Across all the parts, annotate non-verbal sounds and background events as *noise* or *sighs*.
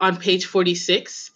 on page 46,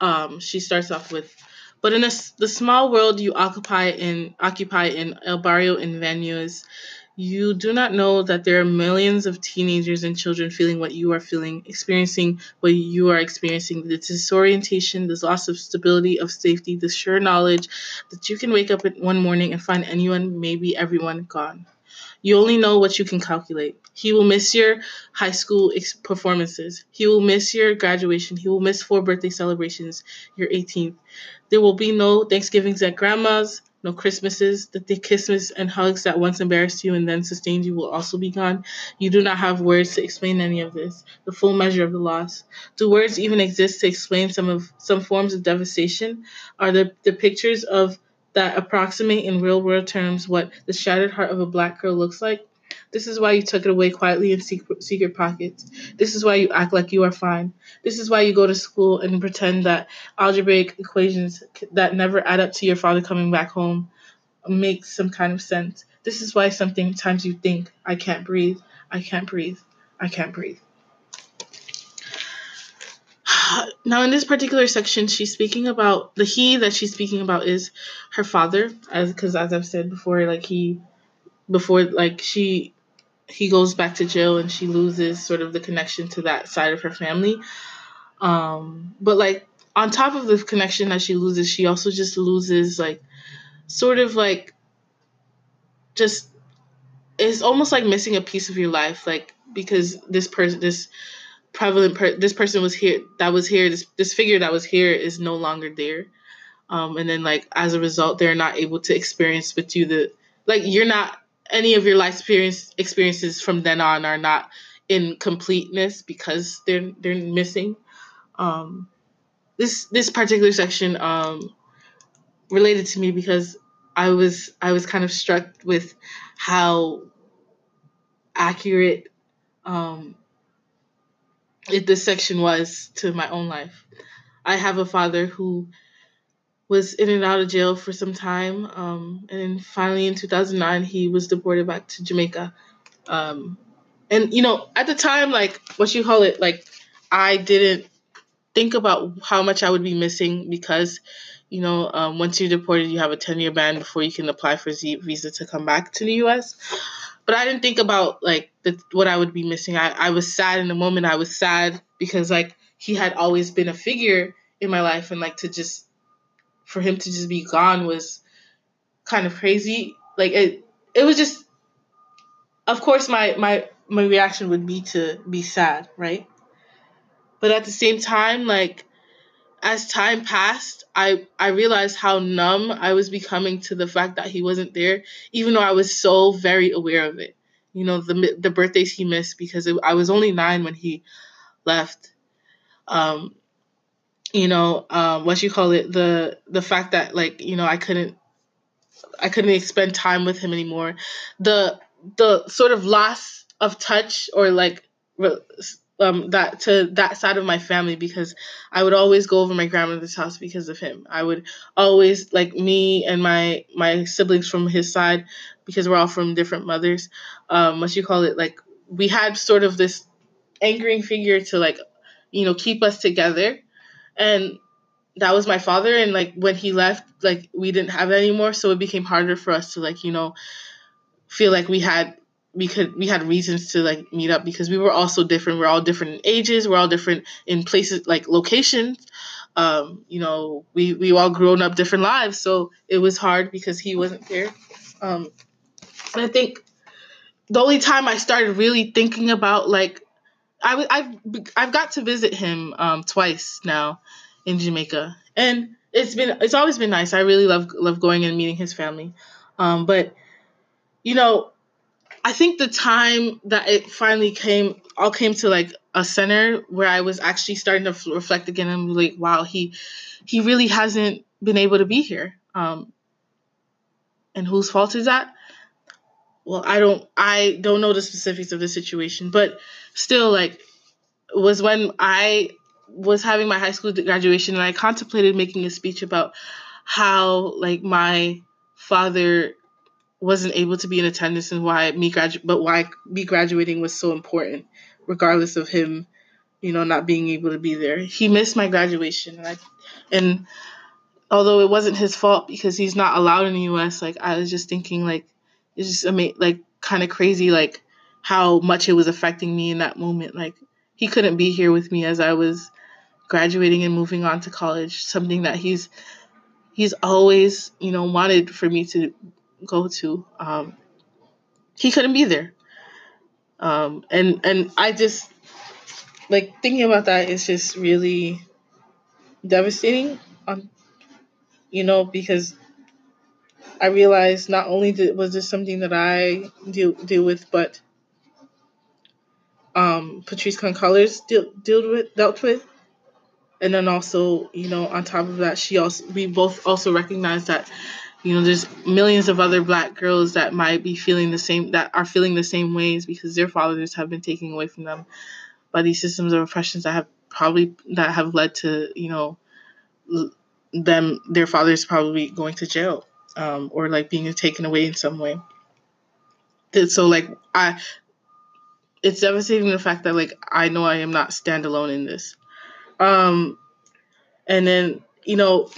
um, she starts off with, but in a, the small world you occupy in occupy in El Barrio in Van Nuys, you do not know that there are millions of teenagers and children feeling what you are feeling, experiencing what you are experiencing, the disorientation, the loss of stability, of safety, the sure knowledge that you can wake up one morning and find anyone, maybe everyone, gone. You only know what you can calculate. He will miss your high school ex- performances. He will miss your graduation. He will miss four birthday celebrations, your 18th. There will be no Thanksgivings at grandma's, no Christmases. The thick kisses and hugs that once embarrassed you and then sustained you will also be gone. You do not have words to explain any of this, the full measure of the loss. Do words even exist to explain some of some forms of devastation? Are the, the pictures of that approximate in real world terms what the shattered heart of a black girl looks like? This is why you tuck it away quietly in secret, secret pockets. This is why you act like you are fine. This is why you go to school and pretend that algebraic equations that never add up to your father coming back home make some kind of sense. This is why sometimes you think, I can't breathe, I can't breathe, I can't breathe. *sighs* Now, in this particular section, she's speaking about the he that she's speaking about is her father, as because as I've said before, like he, before like she he goes back to jail and she loses sort of the connection to that side of her family. Um, but like on top of the connection that she loses, she also just loses like sort of like just it's almost like missing a piece of your life, like because this person, this prevalent, per- this person was here, that was here, this this figure that was here is no longer there, um, and then like as a result, they're not able to experience with you the like you're not any of your life experience experiences from then on are not in completeness because they're they're missing. Um, this this particular section um, related to me because I was I was kind of struck with how accurate um, it, this section was to my own life. I have a father who was in and out of jail for some time. Um, and then finally in 2009, he was deported back to Jamaica. Um, and, you know, at the time, like, what you call it, like, I didn't think about how much I would be missing because, you know, um, once you're deported, you have a 10 year ban before you can apply for Z visa to come back to the US. But I didn't think about, like, the, what I would be missing. I, I was sad in the moment. I was sad because, like, he had always been a figure in my life and, like, to just for him to just be gone was kind of crazy. Like it it was just of course my my my reaction would be to be sad, right? But at the same time like as time passed, I I realized how numb I was becoming to the fact that he wasn't there, even though I was so very aware of it. You know, the the birthdays he missed because it, I was only nine when he left. Um, you know, um, what you call it, the the fact that like you know I couldn't I couldn't spend time with him anymore, the the sort of loss of touch or like um that to that side of my family because I would always go over my grandmother's house because of him. I would always like me and my my siblings from his side because we're all from different mothers. Um, what you call it, like we had sort of this angering figure to like you know keep us together and that was my father and like when he left like we didn't have it anymore so it became harder for us to like you know feel like we had we could we had reasons to like meet up because we were all so different. We're all different in ages. We're all different in places like locations. Um you know we we all grown up different lives. So it was hard because he wasn't there um and i think the only time i started really thinking about like I, I've I've got to visit him um, twice now in Jamaica, and it's been it's always been nice. I really love love going and meeting his family, um, but you know, I think the time that it finally came all came to like a center where I was actually starting to reflect again and like, wow, he he really hasn't been able to be here. Um, and whose fault is that? Well, I don't I don't know the specifics of the situation, but still like was when I was having my high school graduation and I contemplated making a speech about how like my father wasn't able to be in attendance and why me gradu- but why me graduating was so important regardless of him you know, not being able to be there. He missed my graduation, and I, and although it wasn't his fault because he's not allowed in the U.S., like I was just thinking, like it's just ama- like kind of crazy, like how much it was affecting me in that moment. Like he couldn't be here with me as I was graduating and moving on to college, something that he's he's always, you know, wanted for me to go to. Um, he couldn't be there. Um, and and I just like thinking about that is just really devastating on you know because I realized not only did, was this something that I deal deal with, but um, Patrisse Khan-Cullors deal, dealt with dealt with, and then also you know on top of that, she also we both also recognize that you know there's millions of other black girls that might be feeling the same that are feeling the same ways because their fathers have been taken away from them by these systems of oppressions that have probably that have led to you know them their fathers probably going to jail um, or like being taken away in some way. So like I, it's devastating the fact that like I know I am not standalone in this. Um, and then you know,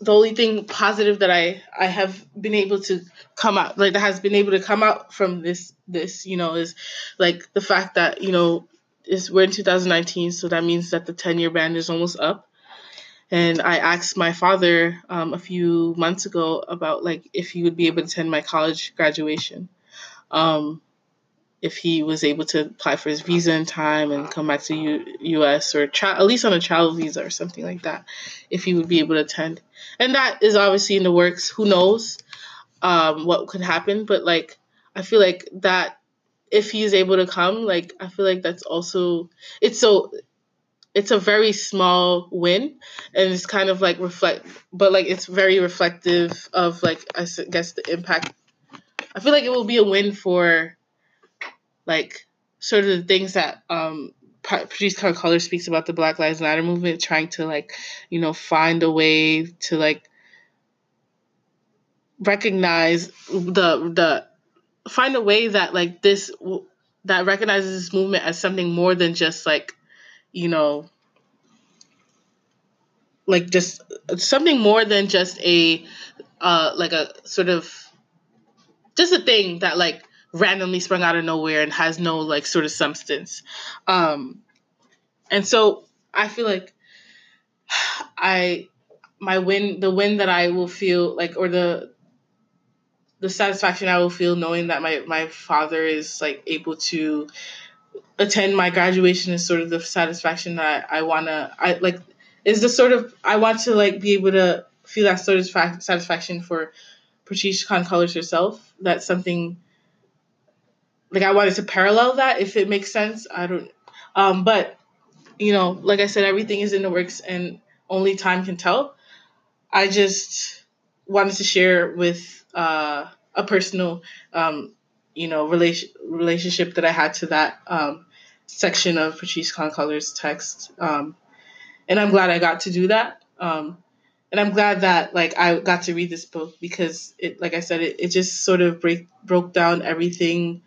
the only thing positive that I I have been able to come out like that has been able to come out from this this you know is like the fact that you know is we're in 2019 so that means that the 10 year ban is almost up. And I asked my father um, a few months ago about like if he would be able to attend my college graduation, um, if he was able to apply for his visa in time and come back to U- U.S. or tra- at least on a travel visa or something like that, if he would be able to attend. And that is obviously in the works. Who knows um, what could happen? But like I feel like that if he is able to come, like I feel like that's also it's so it's a very small win and it's kind of like reflect but like it's very reflective of like i guess the impact i feel like it will be a win for like sort of the things that um Patrisse Khan-Cullors speaks about the Black Lives Matter movement, trying to like, you know, find a way to like recognize the the find a way that like this that recognizes this movement as something more than just like you know, like just something more than just a, uh, like a sort of, just a thing that like randomly sprung out of nowhere and has no like sort of substance. Um, and so I feel like *sighs* I, my win, the win that I will feel like, or the, the satisfaction I will feel knowing that my, my father is like able to attend my graduation is sort of the satisfaction that I wanna I like is the sort of I want to like be able to feel that sort of satisfaction for Patrisse Khan-Cullors herself. That's something like I wanted to parallel that if it makes sense. I don't um but you know, like I said, everything is in the works and only time can tell. I just wanted to share with uh, a personal um, you know relation relationship that I had to that um, section of Patrisse Khan-Cullors' text, um, and I'm glad I got to do that. Um, and I'm glad that like I got to read this book because it, like I said, it, it just sort of break broke down everything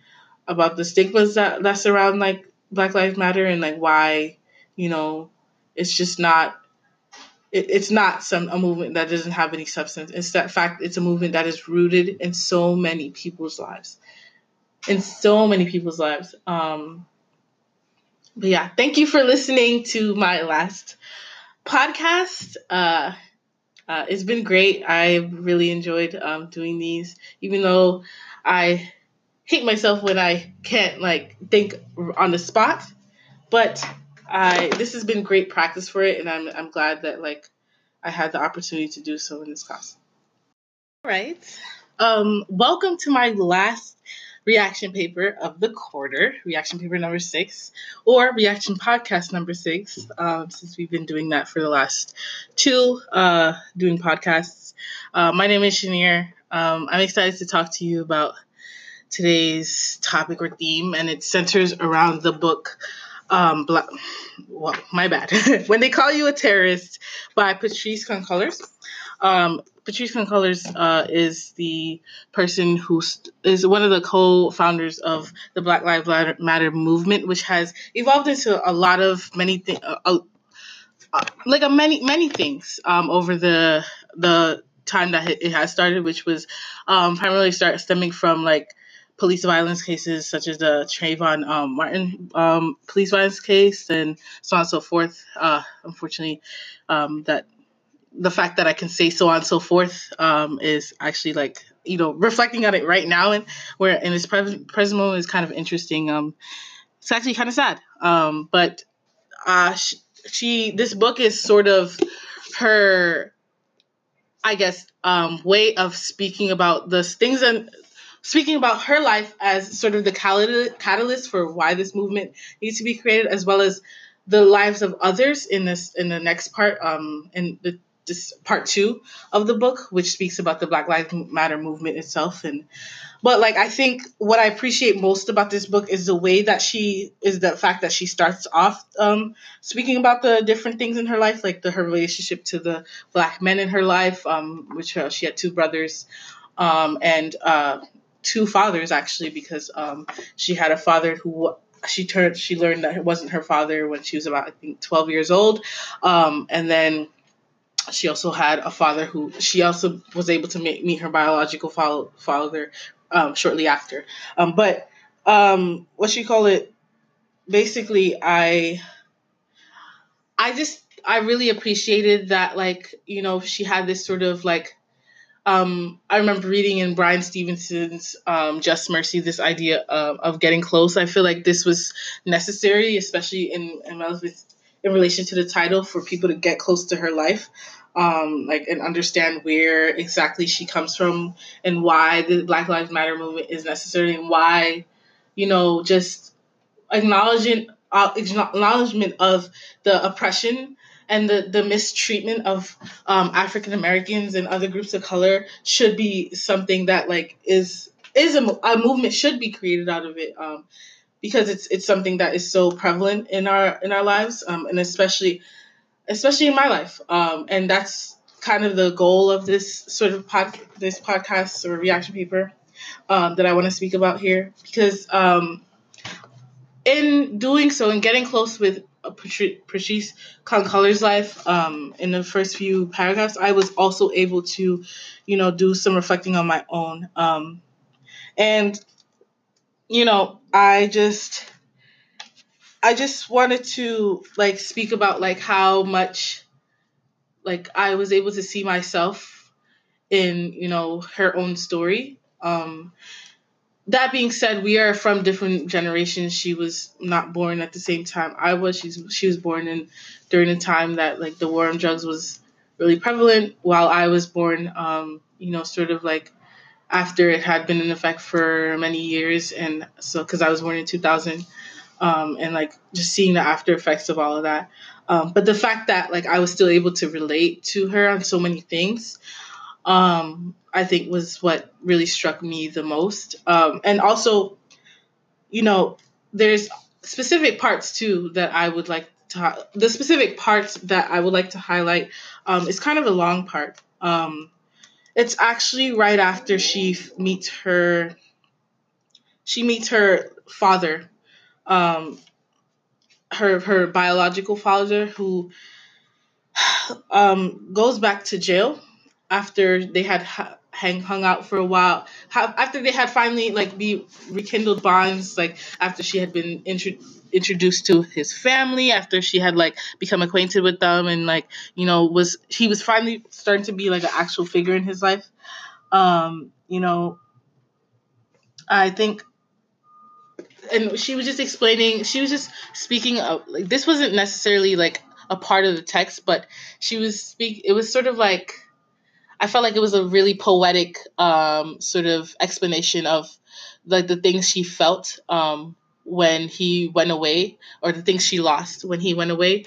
about the stigmas that that surround like Black Lives Matter and like why you know it's just not it, it's not some a movement that doesn't have any substance. It's that fact it's a movement that is rooted in so many people's lives in so many people's lives. Um, but yeah, thank you for listening to my last podcast. Uh, uh, it's been great. I really enjoyed um, doing these, even though I hate myself when I can't like think on the spot. But I this has been great practice for it, and I'm I'm glad that like I had the opportunity to do so in this class. All right. Um, welcome to my last reaction paper of the quarter, reaction paper number six, or reaction podcast number six, um, since we've been doing that for the last two, uh, doing podcasts. Uh, my name is Shanir. Um, I'm excited to talk to you about today's topic or theme, and it centers around the book. Um, Black, well, my bad. *laughs* when they call you a terrorist by Patrisse Khan-Cullors. Um, Patrisse Cullors uh, is the person who st- is one of the co-founders of the Black Lives Matter movement, which has evolved into a lot of many things, uh, uh, like a many many things um, over the the time that it has started, which was um, primarily start stemming from like police violence cases such as the Trayvon um, Martin um, police violence case and so on and so forth. Uh, unfortunately, um, that the fact that I can say so on and so forth um, is actually like you know reflecting on it right now and where in this present present moment is kind of interesting. Um, it's actually kind of sad. Um, but uh, she, she this book is sort of her I guess, um, way of speaking about the things and speaking about her life as sort of the catalyst for why this movement needs to be created, as well as the lives of others in this in the next part, um, in the this part two of the book, which speaks about the Black Lives Matter movement itself. And but like I think what I appreciate most about this book is the way that she is the fact that she starts off um, speaking about the different things in her life, like the her relationship to the black men in her life, um, which uh, she had two brothers um, and uh, two fathers actually, because um, she had a father who she turned she learned that it wasn't her father when she was about I think 12 years old um, and then she also had a father who she also was able to meet, meet her biological father um, shortly after. Um, but um, what she call it? Basically, I I just I really appreciated that like you know she had this sort of like um, I remember reading in Bryan Stevenson's um, Just Mercy this idea of, of getting close. I feel like this was necessary, especially in in, in relation to the title, for people to get close to her life um, like and understand where exactly she comes from and why the Black Lives Matter movement is necessary and why, you know, just acknowledging uh, acknowledgement of the oppression and the, the mistreatment of um, African Americans and other groups of color should be something that like is is a, a movement should be created out of it um, because it's it's something that is so prevalent in our in our lives um, and especially especially in my life. Um, and that's kind of the goal of this sort of pod, this podcast or reaction paper um, that I want to speak about here because um, in doing so and getting close with Patrisse Cullors' life um, in the first few paragraphs, I was also able to, you know, do some reflecting on my own. Um, and, you know, I just I just wanted to like speak about like how much like I was able to see myself in, you know, her own story. Um that being said, we are from different generations. She was not born at the same time I was. She's she was born in during the time that like the war on drugs was really prevalent, while I was born, um, you know, sort of like after it had been in effect for many years, and so because I was born in two thousand, um, and like just seeing the after effects of all of that. Um, but the fact that like I was still able to relate to her on so many things, um, I think was what really struck me the most. Um, and also, you know, there's specific parts too that I would like to the specific parts that I would like to highlight. Um, is kind of a long part. Um, it's actually right after she meets her. She meets her father um, her her biological father who *sighs* um, goes back to jail after they had hang hung out for a while after they had finally like be rekindled bonds like after she had been intro- introduced to his family after she had like become acquainted with them and like you know was he was finally starting to be like an actual figure in his life. Um you know i think and she was just explaining she was just speaking of like this wasn't necessarily like a part of the text but she was speak it was sort of like i felt like it was a really poetic um sort of explanation of like the things she felt um when he went away or the things she lost when he went away